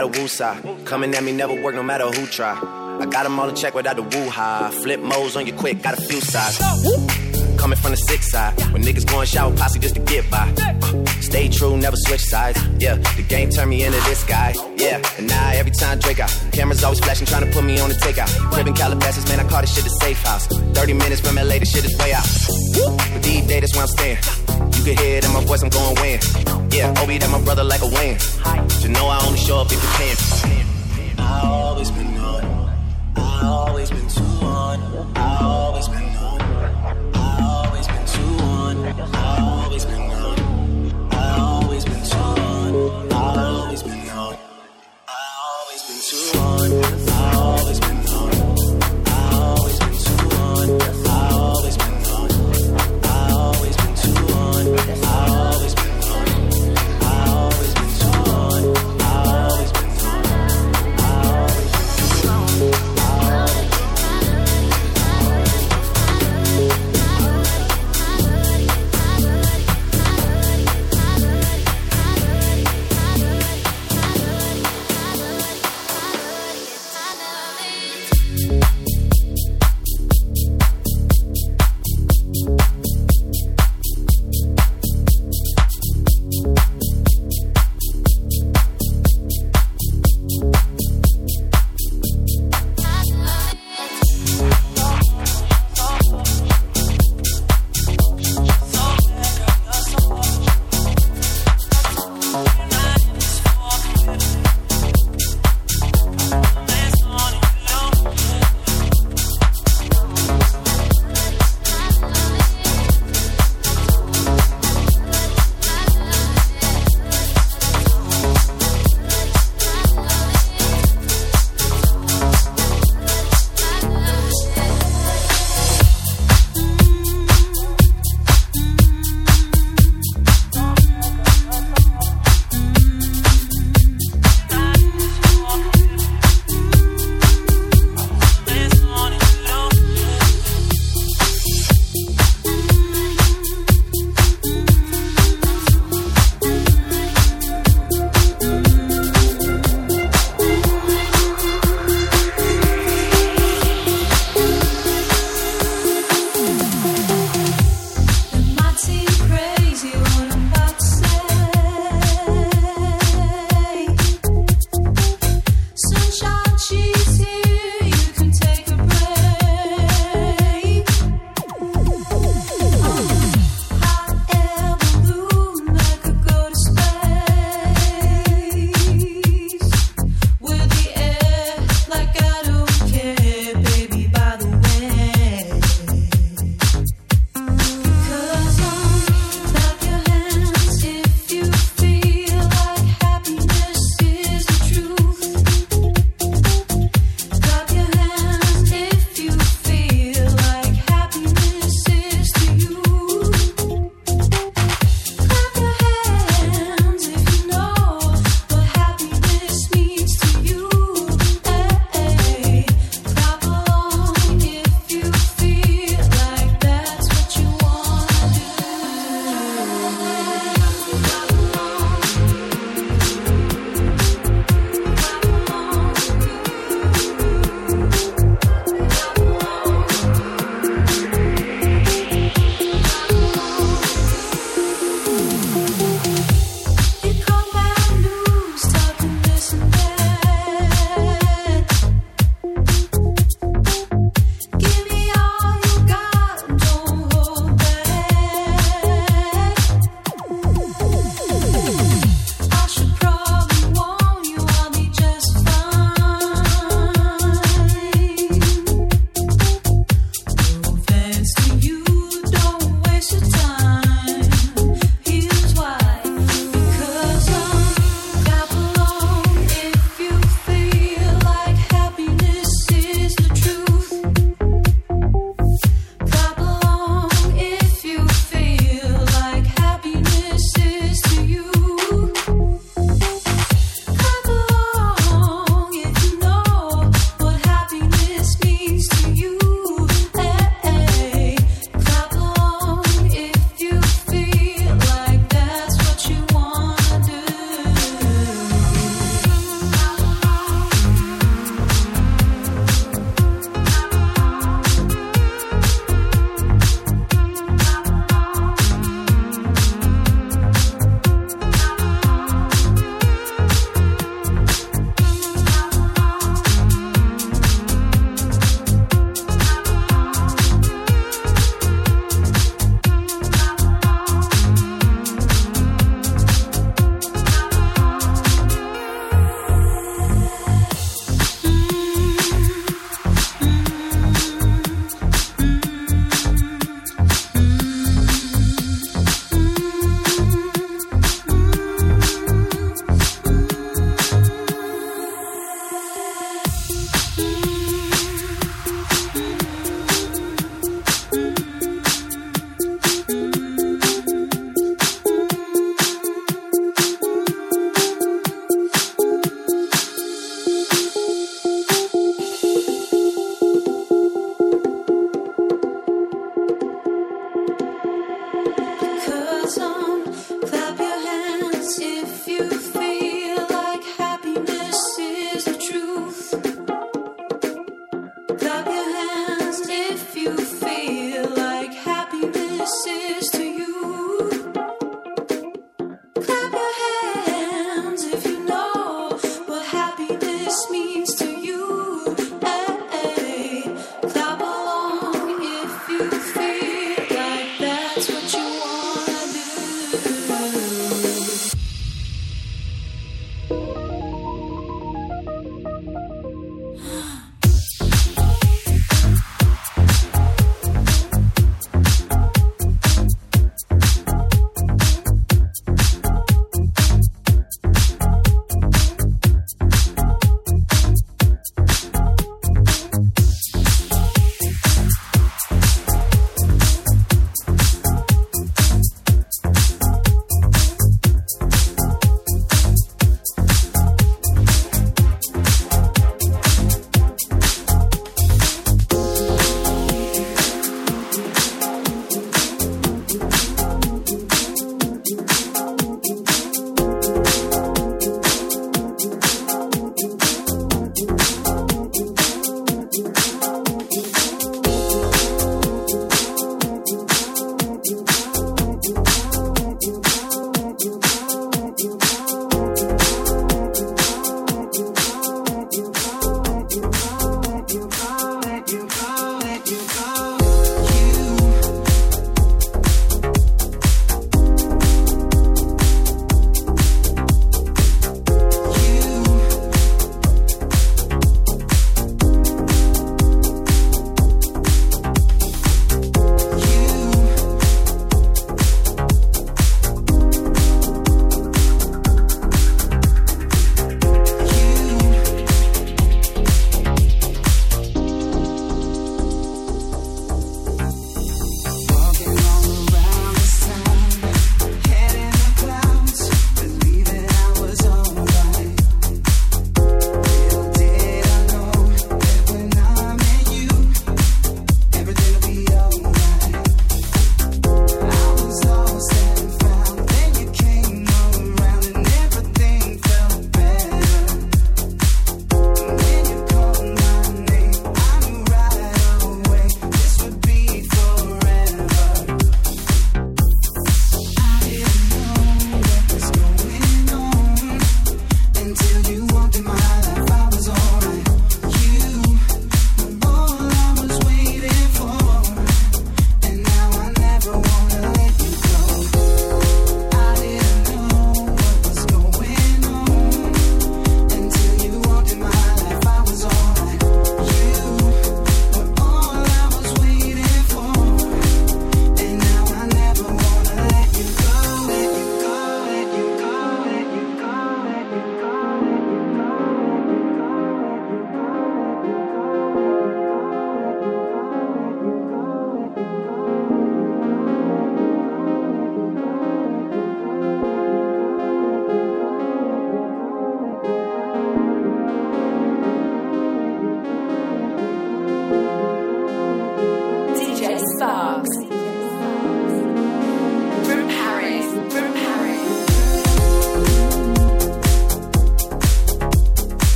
Got a woo side. Coming at me never work no matter who try. I got them all in check without the woo high. Flip modes on you quick, got a few sides. Coming from the six side. When niggas going shower posse just to get by. Uh, stay true, never switch sides. Yeah, the game turned me into this guy. Yeah, and now every time Drake out. Cameras always flashing, trying to put me on the takeout. Crib Calabasas, man, I call this shit a safe house. 30 minutes from LA, this shit is way out. But these days, that's where I'm staying. You can hear it in my voice, I'm going win. Yeah, Obi, that my brother like a win. Know I only show up if you can.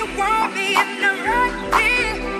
you want me in the right